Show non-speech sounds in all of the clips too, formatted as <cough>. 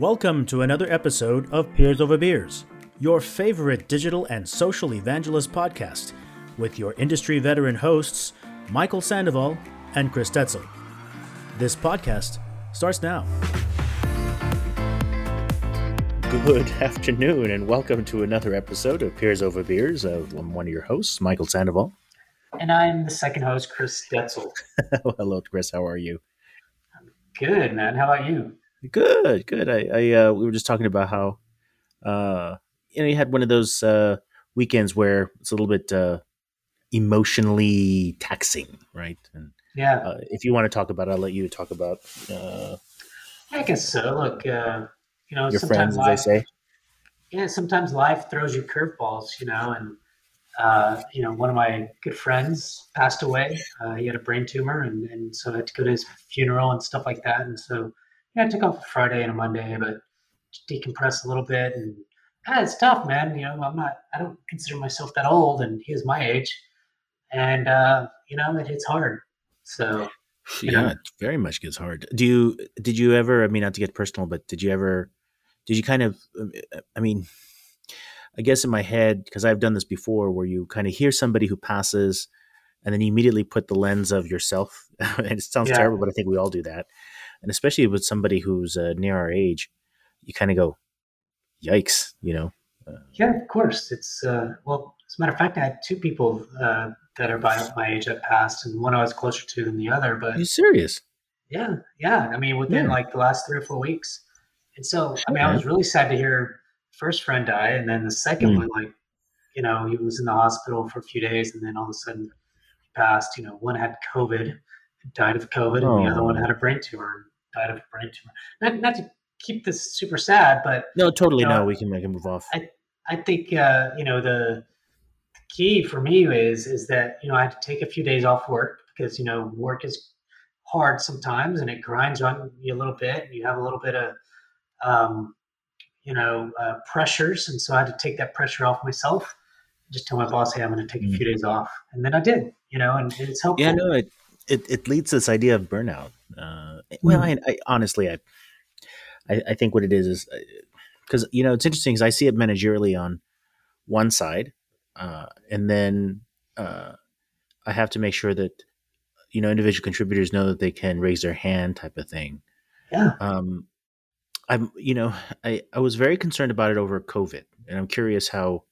Welcome to another episode of Peers Over Beers, your favorite digital and social evangelist podcast, with your industry veteran hosts, Michael Sandoval and Chris Detzel. This podcast starts now. Good <laughs> afternoon, and welcome to another episode of Peers Over Beers. Uh, I'm one of your hosts, Michael Sandoval. And I'm the second host, Chris Detzel. <laughs> Hello, Chris. How are you? I'm Good, man. How about you? Good, good. I, I uh, we were just talking about how, uh, you know, you had one of those uh, weekends where it's a little bit uh, emotionally taxing, right? And yeah, uh, if you want to talk about, it, I'll let you talk about. Uh, I guess so. Look, uh, you know, your friends, life, as they say. Yeah, sometimes life throws you curveballs, you know, and uh, you know, one of my good friends passed away. Uh, he had a brain tumor, and, and so I had to go to his funeral and stuff like that. And so, yeah, I took off a Friday and a Monday, but decompress a little bit. And yeah, it's tough, man. You know, I'm not, I don't consider myself that old, and he is my age, and uh, you know, it hits hard. So, yeah, know. it very much gets hard. Do you? Did you ever? I mean, not to get personal, but did you ever? Did you kind of? I mean I guess in my head, because I've done this before, where you kind of hear somebody who passes, and then you immediately put the lens of yourself. <laughs> and it sounds yeah. terrible, but I think we all do that. And especially with somebody who's uh, near our age, you kind of go, "Yikes!" You know. Uh, yeah, of course. It's uh, well, as a matter of fact, I had two people uh, that are by my age that passed, and one I was closer to than the other. But are you serious? Yeah, yeah. I mean, within yeah. like the last three or four weeks. And so, I mean. I was really sad to hear first friend die, and then the second mm. one, like, you know, he was in the hospital for a few days, and then all of a sudden he passed. You know, one had COVID, died of COVID, and oh. the other one had a brain tumor, died of a brain tumor. Not, not to keep this super sad, but no, totally you know, no. We can make it move off. I, I think uh, you know the key for me is is that you know I had to take a few days off work because you know work is hard sometimes and it grinds on you a little bit. And you have a little bit of um, you know, uh, pressures. And so I had to take that pressure off myself. Just tell my boss, hey, I'm going to take a few days off. And then I did, you know, and it's helpful. Yeah, no, it, it, it leads to this idea of burnout. Uh, well, mm. I, I, honestly, I, I, I, think what it is is because, uh, you know, it's interesting because I see it managerially on one side. Uh, and then uh, I have to make sure that, you know, individual contributors know that they can raise their hand type of thing. Yeah. Um, I'm, you know, I, I was very concerned about it over COVID, and I'm curious how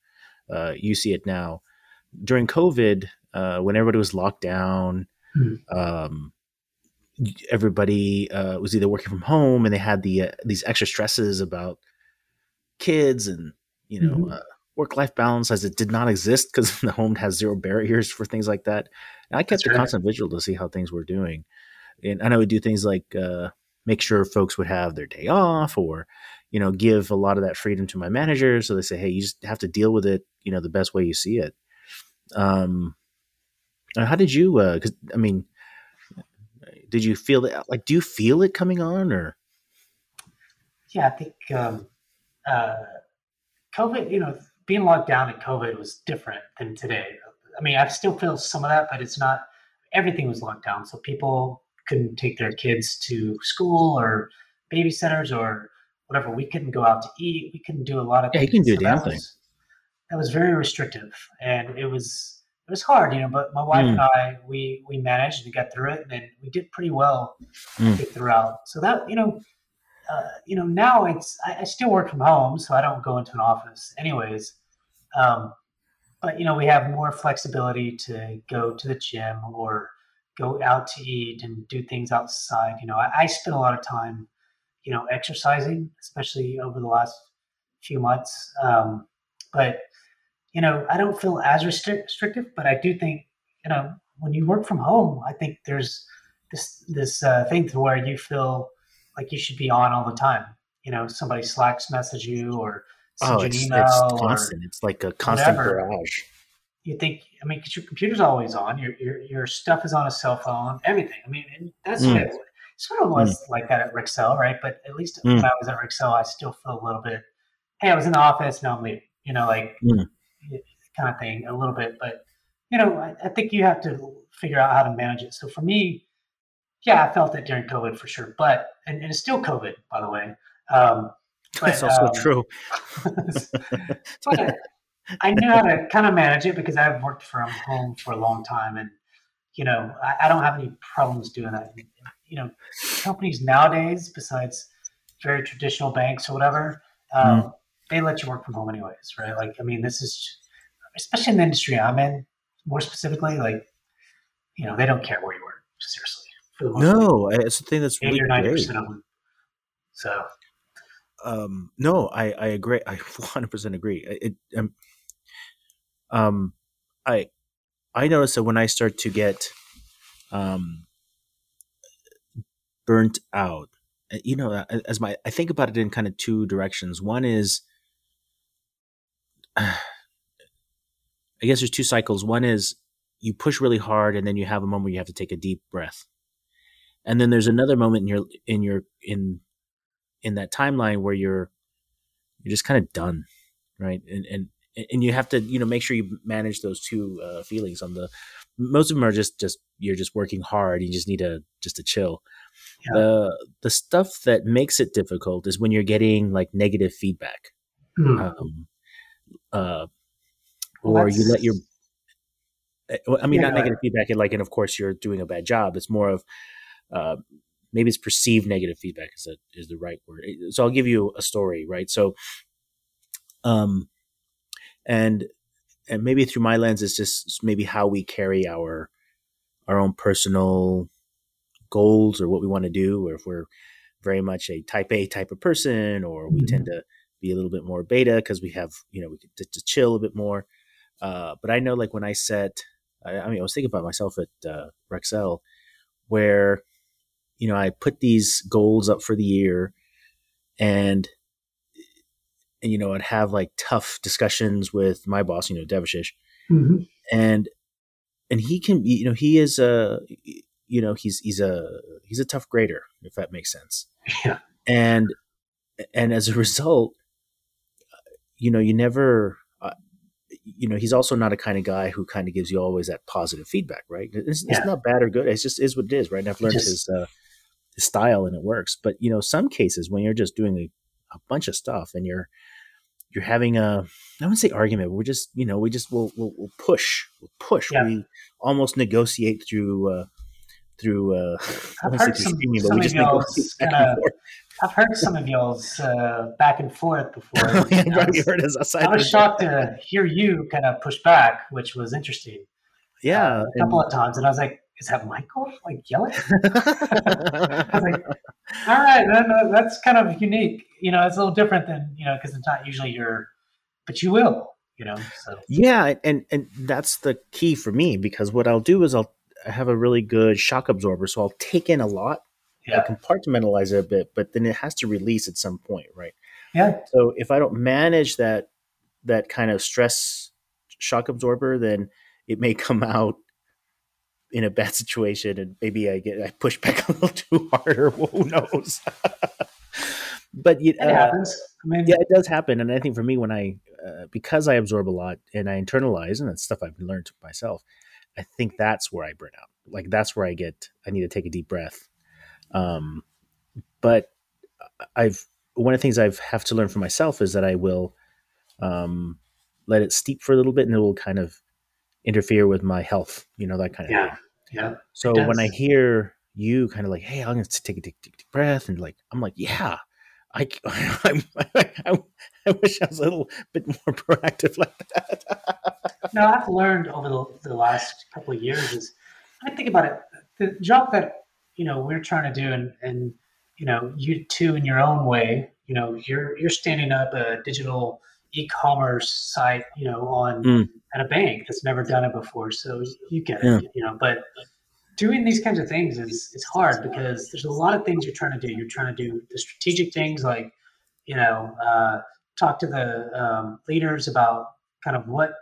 uh, you see it now. During COVID, uh, when everybody was locked down, mm-hmm. um, everybody uh, was either working from home, and they had the uh, these extra stresses about kids and you know mm-hmm. Uh, work life balance as it did not exist because <laughs> the home has zero barriers for things like that. And I kept That's a right. constant vigil to see how things were doing, and I know we do things like uh, make sure folks would have their day off or you know give a lot of that freedom to my manager so they say hey you just have to deal with it you know the best way you see it um how did you uh cuz i mean did you feel that like do you feel it coming on or yeah i think um uh covid you know being locked down in covid was different than today i mean i still feel some of that but it's not everything was locked down so people couldn't take their kids to school or babysitters or whatever. We couldn't go out to eat. We couldn't do a lot of yeah, things. you can do so damn thing. That was very restrictive, and it was it was hard, you know. But my wife mm. and I, we we managed and got through it, and we did pretty well mm. throughout. So that you know, uh, you know, now it's I, I, still work from home, so I don't go into an office, anyways. Um, but you know, we have more flexibility to go to the gym or go out to eat and do things outside. You know, I, I spent a lot of time, you know, exercising, especially over the last few months. Um, but you know, I don't feel as restric- restrictive, but I do think, you know, when you work from home, I think there's this this uh, thing to where you feel like you should be on all the time. You know, somebody slacks message you or send oh, you an email. It's constant. It's like a constant whatever. barrage you think i mean because your computer's always on your, your your stuff is on a cell phone everything i mean that's mm. it sort of was mm. like that at Rexel, right but at least mm. when i was at Rexel, i still feel a little bit hey i was in the office now i'm leaving you know like mm. Kind of thing a little bit but you know I, I, think you have to figure out how to manage it so for me yeah i felt it during covid for sure but and, and it's still covid by the way Um, but, That's also um, true. <laughs> but I knew how to kind of manage it because I've worked from home for a long time, and you know, I, I don't have any problems doing that. You know, companies nowadays, besides very traditional banks or whatever, um, mm. They let you work from home anyways, right? Like, I mean, this is especially in the industry I'm in, more specifically, like, you know, they don't care where you work. Seriously, no, it's the thing that's really 80 or 90 percent of them. So, um, no, I I agree. I 100 percent agree. It, um, um, I I notice that when I start to get um burnt out, uh, you know, as my I think about it in kind of two directions. One is <sighs> I guess there's two cycles. One is you push really hard and then you have a moment where you have to take a deep breath. And then there's another moment in your in your in in that timeline where you're you're just kind of done, right? And and and you have to you know make sure you manage those two uh, feelings on the most of them are just just you're just working hard you just need to just to chill yeah. the the stuff that makes it difficult is when you're getting like negative feedback mm. um, uh, or you let your eh, i mean yeah, not negative feedback and like and of course you're doing a bad job. It's more of uh, maybe it's perceived negative feedback is that is the right word. So i'll give you a story right? So um and and maybe through my lens it's just maybe how we carry our our own personal goals or what we want to do or if we're very much a type a type of person or we mm-hmm. tend to be a little bit more beta because we have you know we get to, chill a bit more uh, but i know like when i set I, I, mean i was thinking about myself at uh, rexel where you know i put these goals up for the year and and you know, I'd have like tough discussions with my boss, you know, Devashish, mm-hmm. and and he can, you know, he is a, you know, he's he's a he's a tough grader, if that makes sense. Yeah, and and as a result, you know, you never. Uh, you know, he's also not a kind of guy who kind of gives you always that positive feedback, right? It's, yeah. it's not bad or good. It's just is what it is, right? And I've learned just, his uh, his style and it works. But you know, some cases when you're just doing a, a bunch of stuff and you're you're having a I wouldn't say argument, but we're just you know we just will we'll, we'll, push we'll push yeah. we almost negotiate through uh, through uh, <laughs> I've heard some, screaming, some of kinda, I've heard some of y'all's uh, back and forth before. <laughs> yeah, I, was, I was shocked to hear you kind of push back, which was interesting. Yeah, uh, a couple and, of times, and I was like, "Is that Michael like yelling?" <laughs> I was like, "All right, then, that's kind of unique." you know, it's a little different than, you know, because it's not usually your, but you will, you know. So. Yeah, and and that's the key for me because what I'll do is I'll have a really good shock absorber, so I'll take in a lot, yeah. I compartmentalize it a bit, but then it has to release at some point, right? Yeah. So if I don't manage that that kind of stress shock absorber, then it may <laughs> come out in a bad situation and maybe I get I push <laughs> back a little too hard or who knows. <laughs> but it uh, happens. I mean, yeah, it does happen. And I think for me, when I uh, because I absorb a lot and I internalize, and that's stuff I've learned myself, I think that's where I burn out. Like that's where I get. I need to take a deep breath. Um, but I've one of the things I've have to learn for myself is that I will um, let it steep for a little bit, and it will kind of interfere with my health. You know that kind of yeah, thing. yeah. So when I hear you kind of like, hey, I'm going to take a deep, deep, deep breath, and like I'm like, yeah, I, <laughs> I, I, I, wish I was a little bit more <laughs> proactive like that. no, I've learned over the, the last couple of years is I think about it, the job that, you know, we're trying to do and, and, you know, you too in your own way, you know, you're, you're standing up a digital e-commerce site, you know, on mm. at a bank that's never done it before. So you get yeah. it, you know, but doing these kinds of things is is hard because there's a lot of things you're trying to do. You're trying to do the strategic things like, you know, uh, talk to the um, leaders about kind of what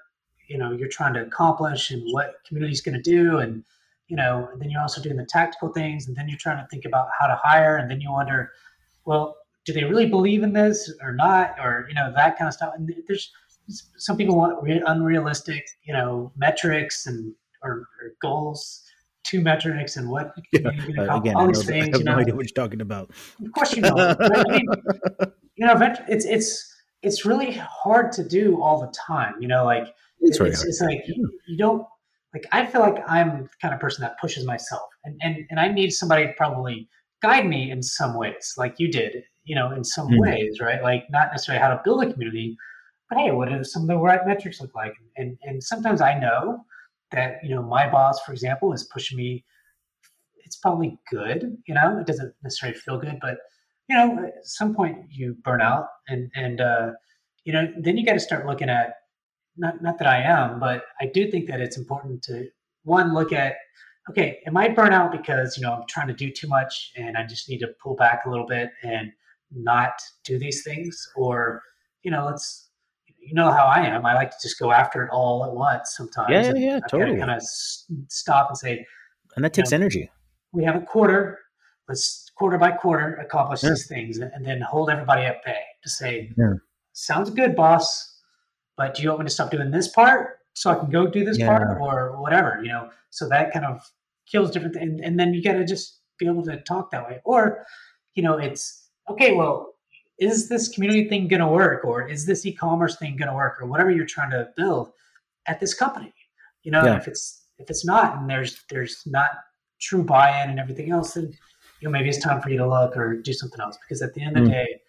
you know you're trying to accomplish and what community's going to do, and you know, then you're also doing the tactical things, and then you're trying to think about how to hire, and then you wonder, well, do they really believe in this or not, or you know that kind of stuff. And there's some people want unrealistic, you know, metrics and or, or goals two metrics and what yeah. uh, again, all these things. I have you know, no idea what you're talking about. Of course you know. I mean, you know, it's it's it's really hard to do all the time. You know, like it's, it's, it's like you, you don't like I feel like I'm the kind of person that pushes myself, and and and I need somebody to probably guide me in some ways, like you did, you know, in some mm-hmm. ways, right? Like not necessarily how to build a community, but hey, what do some of the right metrics look like? And and sometimes I know that you know my boss, for example, is pushing me. It's probably good, you know. It doesn't necessarily feel good, but you know, at some point you burn out, and and uh, you know, then you got to start looking at not not that I am, but I do think that it's important to one look at okay, am I burnt out because you know I'm trying to do too much and I just need to pull back a little bit and not do these things, or you know, let's you know how I am. I like to just go after it all at once sometimes. Yeah, yeah, yeah totally. Kind of stop and say, and that takes you know, energy. We have a quarter. Let's quarter by quarter accomplish yeah. these things, and then hold everybody at bay to say, yeah. "Sounds good, boss but do you want me to stop doing this part so I can go do this yeah. part or whatever, you know? So that kind of kills different things. And, and then you got to just be able to talk that way. Or, you know, it's okay, well, is this community thing going to work? Or is this e commerce thing going to work? Or whatever you're trying to build at this company, you know, yeah. if it's, if it's not, and there's, there's not true buy in and everything else, then, you know, maybe it's time for you to look or do something else. Because at the end of the mm. day,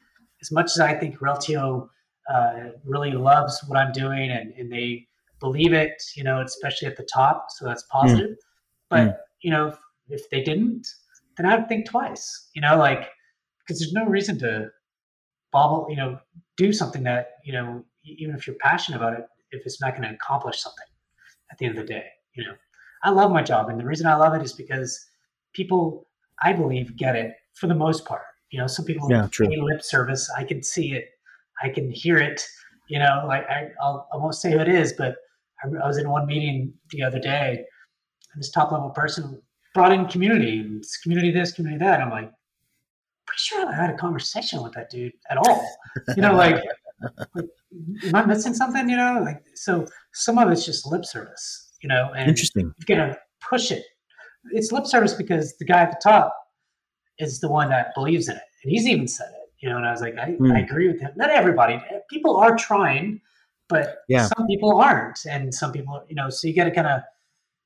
as much as I think Reltio uh, really loves what I'm doing and, and they believe it, you know, especially at the top. So that's hmm. positive. Mm. But, mm. you know, if, if, they didn't, then I'd think twice, you know, like, because there's no reason to bobble, you know, do something that, you know, even if you're passionate about it, if it's not going to accomplish something at the end of the day, you know, I love my job. And the reason I love it is because people, I believe, get it for the most part. You know, some people yeah, pay lip service. I can see it I can hear it. You know, like I, I'll, I won't say who it is, but I, I was in one meeting the other day, and this top level person brought in community, and community this, community that. I'm like, pretty sure I had a conversation with that dude at all. You know, like, like <laughs> am I missing something? You know, like so some of it's just lip service. You know, and interesting. You're gonna push it. It's lip service because the guy at the top is the one that believes in it, and he's even said it you know, and I was like, I, mm. I agree with him. Not everybody. People are trying, but yeah. some people aren't, and some people, you know, so you got to kind of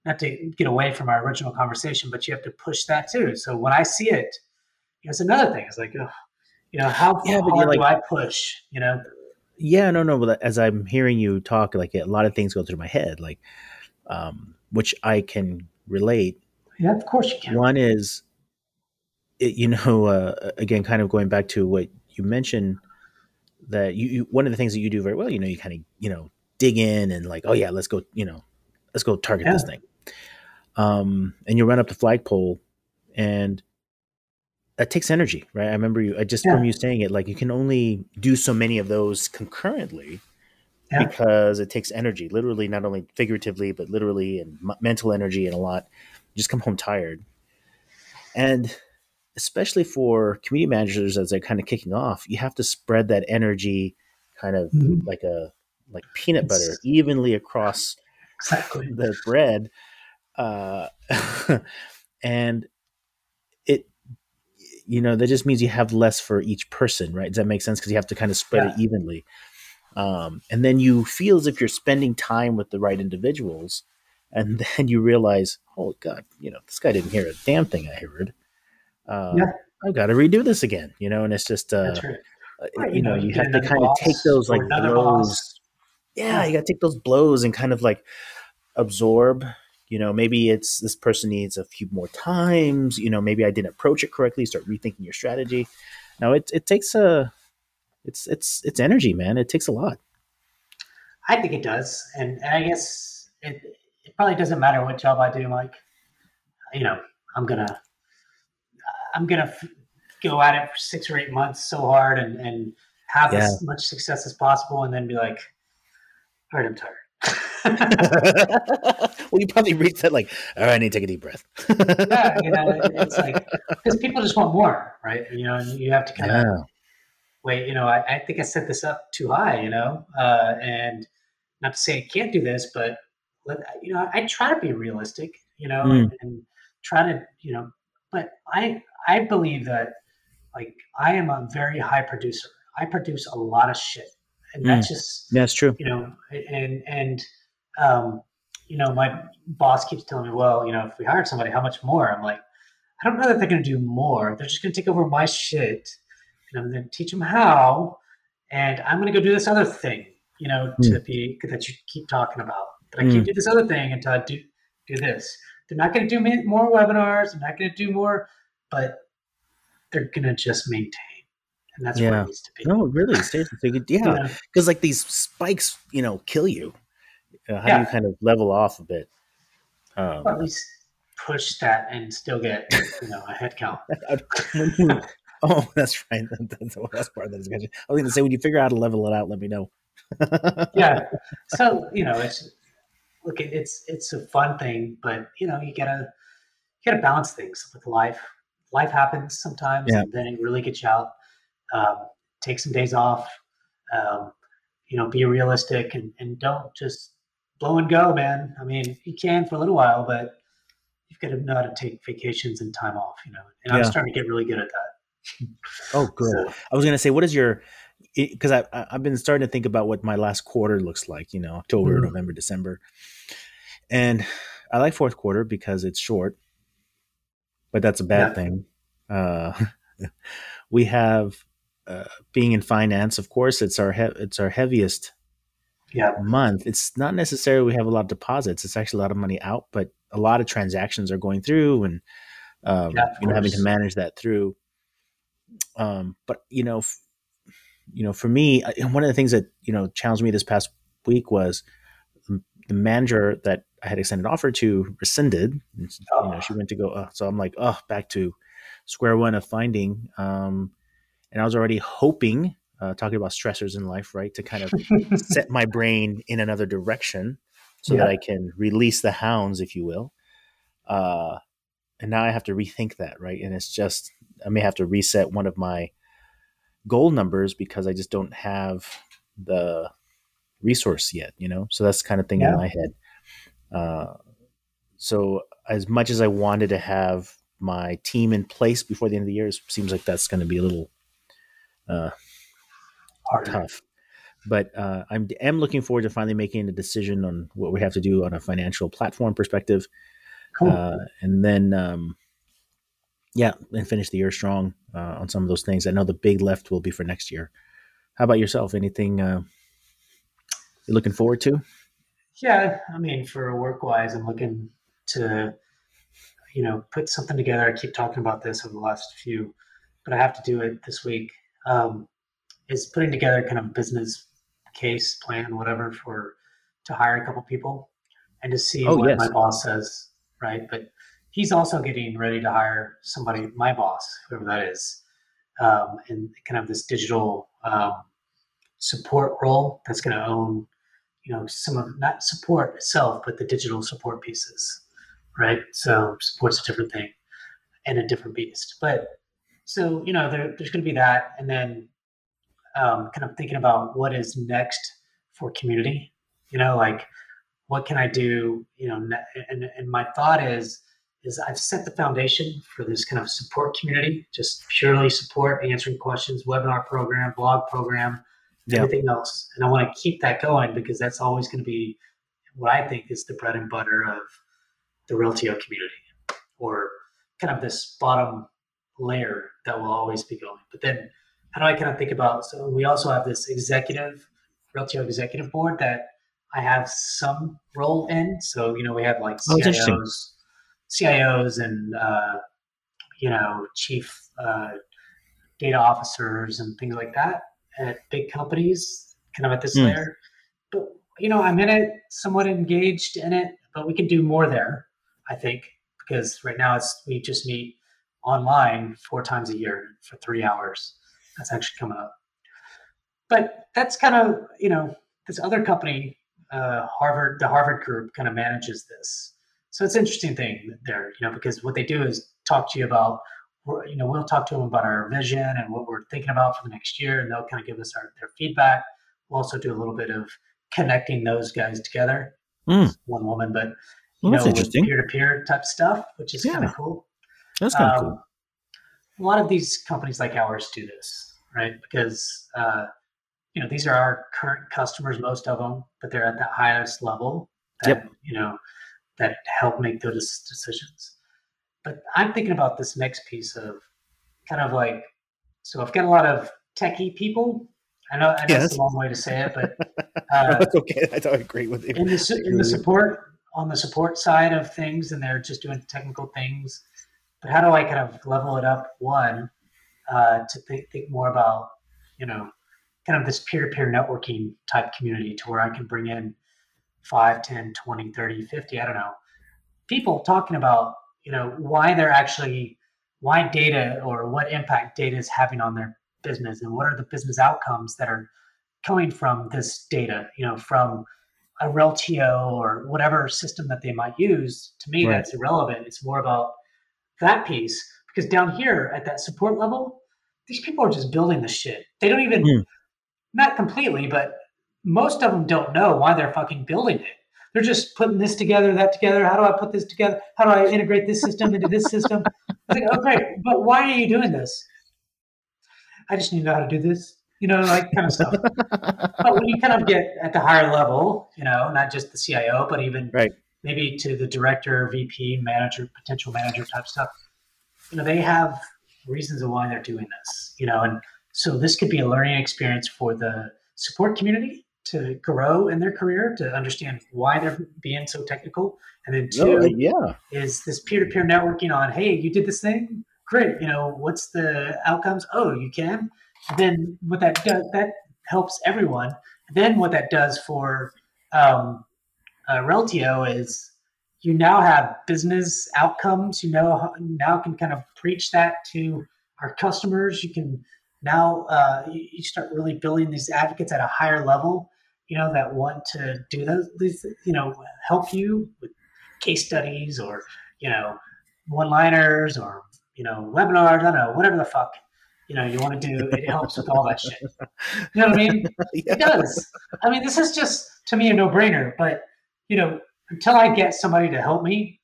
not to get away from our original conversation, but you have to push that too. So when I see it, you know, it's another thing. It's like, oh, you know, how yeah, hard like, do I push? You know. Yeah, no, no. But as I'm hearing you talk, like a lot of things go through my head, like, um, which I can relate. Yeah, of course you can. One is it, you know, <laughs> uh, again, kind of going back to what you mentioned that you, you, one of the things that you do very well, you know, you kind of you know dig in and like, oh yeah, let's go, you know, let's go target yeah. this thing. Um, and you run up the flagpole, and that takes energy, right? I remember you, I just yeah. from you saying it, like you can only do so many of those concurrently. Yeah. Because it takes energy, literally, not only figuratively, but literally, and m- mental energy, and a lot. You just come home tired, and especially for community managers as they're kind of kicking off, you have to spread that energy kind of mm-hmm. like a like peanut butter it's, evenly across exactly. <laughs> the bread. Uh, <laughs> and it you know that just means you have less for each person right does that make sense because you have to kind of spread yeah. it evenly um, and then you feel as if you're spending time with the right individuals and <laughs> then you realize oh god you know this guy didn't hear a damn thing i heard uh, yeah. I've got to redo this again, you know, and it's just, uh, right. Uh, you, know, you, have to kind of take those like blows. Yeah, you got to take those blows and kind of like absorb. You know, maybe it's this person needs a few more times. You know, maybe I didn't approach it correctly. Start rethinking your strategy. Now, it it takes a, it's it's it's energy, man. It takes a lot. I think it does, and, and I guess it it probably doesn't matter what job I do. Like, you know, I'm gonna I'm gonna f- go at it for six or eight months so hard and and have yeah. as much success as possible, and then be like, all right, I'm tired. <laughs> well, you probably reached that like, all right, I need to take a deep breath. <laughs> yeah, you know, it's like <laughs> because people just want more, right? You know, and you have to kind yeah. of wait. You know, I, I, think I set this up too high. You know, uh, and not to say I can't do this, but you know, I try to be realistic. You know, mm. and, and try to, you know, but I I believe that like I am a very high producer. I produce a lot of shit, and that's mm. just that's true. You know, and and um, you know, my boss keeps telling me, well, you know, if we hire somebody, how much more? I'm like, I don't know that they're going to do more. They're just going to take over my shit, and I'm going to teach them how, and I'm going to go do this other thing, you know, mm. to be that you keep talking about. That I mm. keep do this other thing until I do do this. They're not going to do more webinars. They're not going to do more, but they're going to just maintain. And that's yeah. where it needs to be. No, really, seriously. <laughs> yeah. Because yeah. like these spikes, you know, kill you. Uh, how yeah. do you kind of level off a bit? Um, well, at least push that and still get, you know, a head count. <laughs> <laughs> oh, that's right. That's the last part of the discussion. I was going to say, when you figure out how to level it out, let me know. yeah. So, you know, it's, look, it's it's a fun thing, but you know, you gotta you gotta balance things with life. Life happens sometimes, yeah. and then it really gets you out. Um, take some days off. Um, you know, be realistic and, and don't just blow and go, man. I mean, you can for a little while, but you've got to know how to take vacations and time off. You know, and yeah. I'm starting to get really good at that. oh, good. So, I was gonna say, what is your because I I've been starting to think about what my last quarter looks like. You know, October, mm-hmm. November, December, and I like fourth quarter because it's short, but that's a bad yeah. thing. Uh, <laughs> we have uh, being in finance, of course, it's our he- it's our heaviest yeah. month. It's not necessarily we have a lot of deposits. It's actually a lot of money out, but a lot of transactions are going through, and um, yeah, you know having to manage that through. Um, but you know, f- you know, for me, one of the things that you know challenged me this past week was the manager that I had extended offer to rescinded. You know, she went to go. Uh, so I'm like, oh, back to square one of finding. Um, and I was already hoping, uh, talking about stressors in life, right, to kind of <laughs> set my brain in another direction so yeah. that I can release the hounds, if you will. Uh, and now I have to rethink that, right? And it's just I may have to reset one of my goal numbers because I just don't have the resource yet, you know? So that's kind of thing yeah. in my head. Uh, so as much as I wanted to have my team in place before the end of the year, it seems like that's going to be a little uh, tough. But uh, I'm am looking forward to finally making a decision on what we have to do on a financial platform perspective, cool. uh, and then um, yeah, and finish the year strong uh, on some of those things. I know the big left will be for next year. How about yourself? Anything uh, you're looking forward to? Yeah, I mean, for work wise, I'm looking to, you know, put something together. I keep talking about this over the last few, but I have to do it this week. Um, is putting together kind of business case plan, whatever, for to hire a couple people and to see oh, what yes. my boss says, right? But he's also getting ready to hire somebody, my boss, whoever that is, um, and kind of this digital um, support role that's going to own you know some of not support itself but the digital support pieces right? So support's a different thing and a different beast. But so you know there, there's going to be that and then um, kind of thinking about what is next for community you know like what can i do you know and, and my thought is is i've set the foundation for this kind of support community just purely support answering questions webinar program blog program yeah. everything else. And I want to keep that going because that's always going to be what I think is the bread and butter of the Reltio community or kind of this bottom layer that will always be going. But then how do I kind of think about so we also have this executive Reltio executive board that I have some role in. So, you know, we have like CIOs, oh, CIOs and uh, you know, chief uh, data officers and things like that at big companies, kind of at this mm. layer. But you know, I'm in it, somewhat engaged in it, but we can do more there. I think because right now it's we just meet online four times a year for three hours. That's actually coming up. But that's kind of you know this other company, uh, Harvard, the Harvard group, kind of manages this. So it's an interesting thing there, you know, because what they do is talk to you about you know, we'll talk to them about our vision and what we're thinking about for the next year, and they'll kind of give us our, their feedback. We'll also do a little bit of connecting those guys together. Mm. One woman, but well, that's know. Peer to peer type stuff, which is yeah. kind of cool. That's kind of um, cool. A lot of these companies like ours do this, right? Because uh, you know these are our current customers, most of them, but they're at the highest level. That, yep. You know that help make those decisions. But I'm thinking about this next piece of kind of like so I've got a lot of techie people. I know, I know yes. it's a long way to say it, but <laughs> uh, that's okay. I I agree with you. In the, in the support on the support side of things, and they're just doing technical things. But how do I kind of level it up? One, uh, to think, think more about, you know, kind of this peer-to-peer networking type community to where I can bring in 5, 10, 20, 30, 50, I don't know, people talking about, you know, why they're actually why data or what impact data is having on their business and what are the business outcomes that are coming from this data, you know, from a Reltio or whatever system that they might use. To me, right. that's irrelevant. It's more about that piece because down here at that support level, these people are just building the shit. They don't even, mm. not completely, but most of them don't know why they're fucking building it. They're just putting this together, that together. How do I put this together? How do I integrate this system into this system? It's like, oh, great. But why are you doing this? I just need to know how to do this, you know, like kind of stuff. but when you kind of get at the higher level, you know, not just the CIO, but even right. maybe to the director, VP, manager, potential manager type stuff, you know, they have reasons of why they're doing this, you know, and so this could be a learning experience for the support community to grow in their career to understand why they're being so technical. And then two oh, yeah. is this peer-to-peer networking on hey you did this thing? Great. You know what's the outcomes? Oh you can. And then what that does that helps everyone. Then what that does for um, uh, Reltio is you now have business outcomes. You know now can kind of preach that to our customers. You can now uh, you start really building these advocates at a higher level you know, that want to do those, these, you know, help you with case studies or, you know, one liners or, you know, webinars, I don't know, whatever the fuck, you know, you want to do. It helps with all that shit. You know what I mean? yeah. <laughs> It does. I mean, this is just to me a no brainer, but, you know, until I get somebody to help me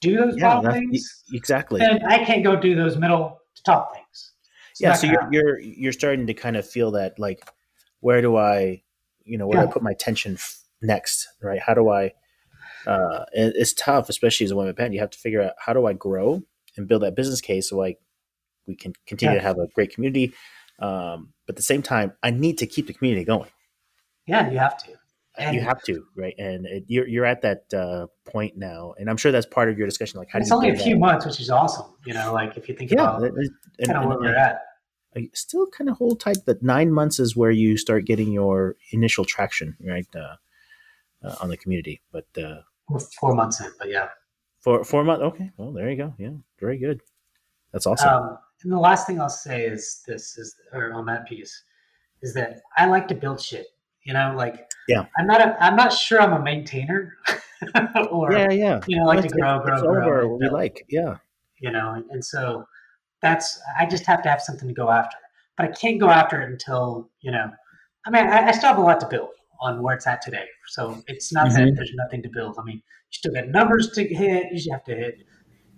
do those yeah, things, exactly, then I can't go do those middle to top things. It's yeah. So you're, you're, you're starting to kind of feel that like, where do I, you know where yeah. I put my attention f- next, right? How do I? Uh, it's tough, especially as a women band. You have to figure out how do I grow and build that business case so like we can continue yeah. to have a great community. Um, but at the same time, I need to keep the community going. Yeah, you have to. And you have to, right? And it, you're you're at that uh, point now, and I'm sure that's part of your discussion. Like, how it's only a few months, which is awesome. You know, like if you think yeah, about and, kind of where we're at. I still kind of hold tight that nine months is where you start getting your initial traction, right, uh, uh, on the community. But uh, four months in, but yeah, four four months. Okay, well, there you go. Yeah, very good. That's awesome. Um, and the last thing I'll say is this: is or on that piece is that I like to build shit. You know, like yeah, I'm not a, I'm not sure I'm a maintainer. <laughs> or yeah, yeah, you know, like to grow, grow, grow. we like, yeah, you know, and, and so that's I just have to have something to go after. But I can't go after it until you know. I mean, I, I still have a lot to build on where it's at today. So it's not mm-hmm. that there's nothing to build. I mean, you still got numbers to hit. You have to hit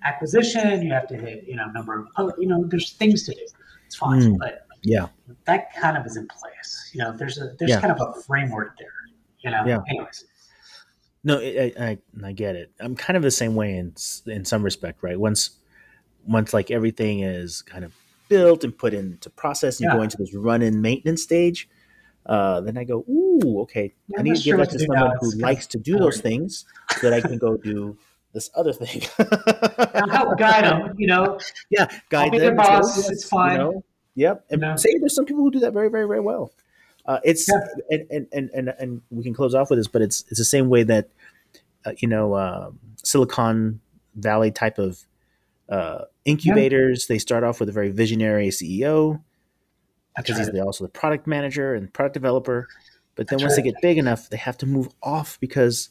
acquisition. You have to hit you know number of you know there's things to do. It's fine, mm. but yeah, that kind of is in place. You know, there's a there's yeah. kind of a framework there. You know, yeah. Anyways. No, I, I, I get it. I'm kind of the same way in in some respect, right? Once once like everything is kind of built and put into process and yeah. you go into this run in maintenance stage, uh, then I go, ooh, okay, yeah, I need to give that to someone who likes to do those things so that I can go do this other thing. <laughs> Help guide them, you know. Yeah, guide them. boss. it's fine. You know? Yep. And no. say there's some people who do that very, very, very well. Uh, it's yeah. and, and, and and and we can close off with this, but it's it's the same way that uh, you know uh, Silicon Valley type of uh, incubators. Yeah. They start off with a very visionary CEO because right. he's also the product manager and product developer. But then That's once right. they get big enough, they have to move off because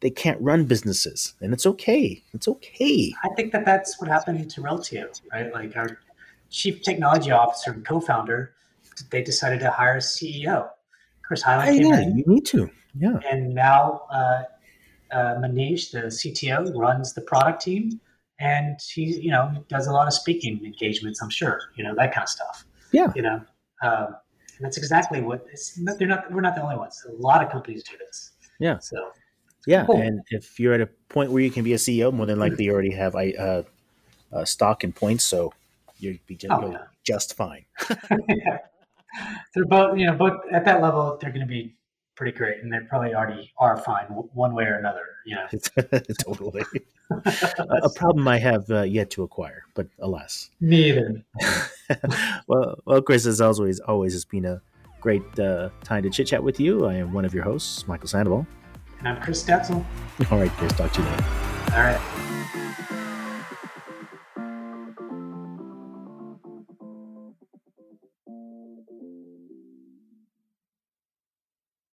they can't run businesses, and it's okay. It's okay. I think that that's what happened to Reltio, right? Like our chief technology officer and co-founder, they decided to hire a CEO. Chris Hylen oh, yeah, in, You need to, yeah. And now uh, uh, Manish, the CTO, runs the product team, and he, you know, does a lot of speaking engagements. I'm sure, you know, that kind of stuff. Yeah. You know, um, and that's exactly what it's, they're not. We're not the only ones. A lot of companies do this. Yeah. So. Yeah, cool. and if you're at a point where you can be a CEO, more than likely you already have uh, uh, stock and points, so you'd be just, oh, yeah. just fine. <laughs> They're both, you know, both at that level, they're going to be pretty great, and they probably already are fine one way or another. You know, <laughs> totally. a problem I have uh, yet to acquire, but alas, neither. <laughs> well, well, Chris, as always, always has been a great uh, time to chit chat with you. I am one of your hosts, Michael Sandoval. And I'm Chris Detzel. All right, Chris, talk to you later. All right.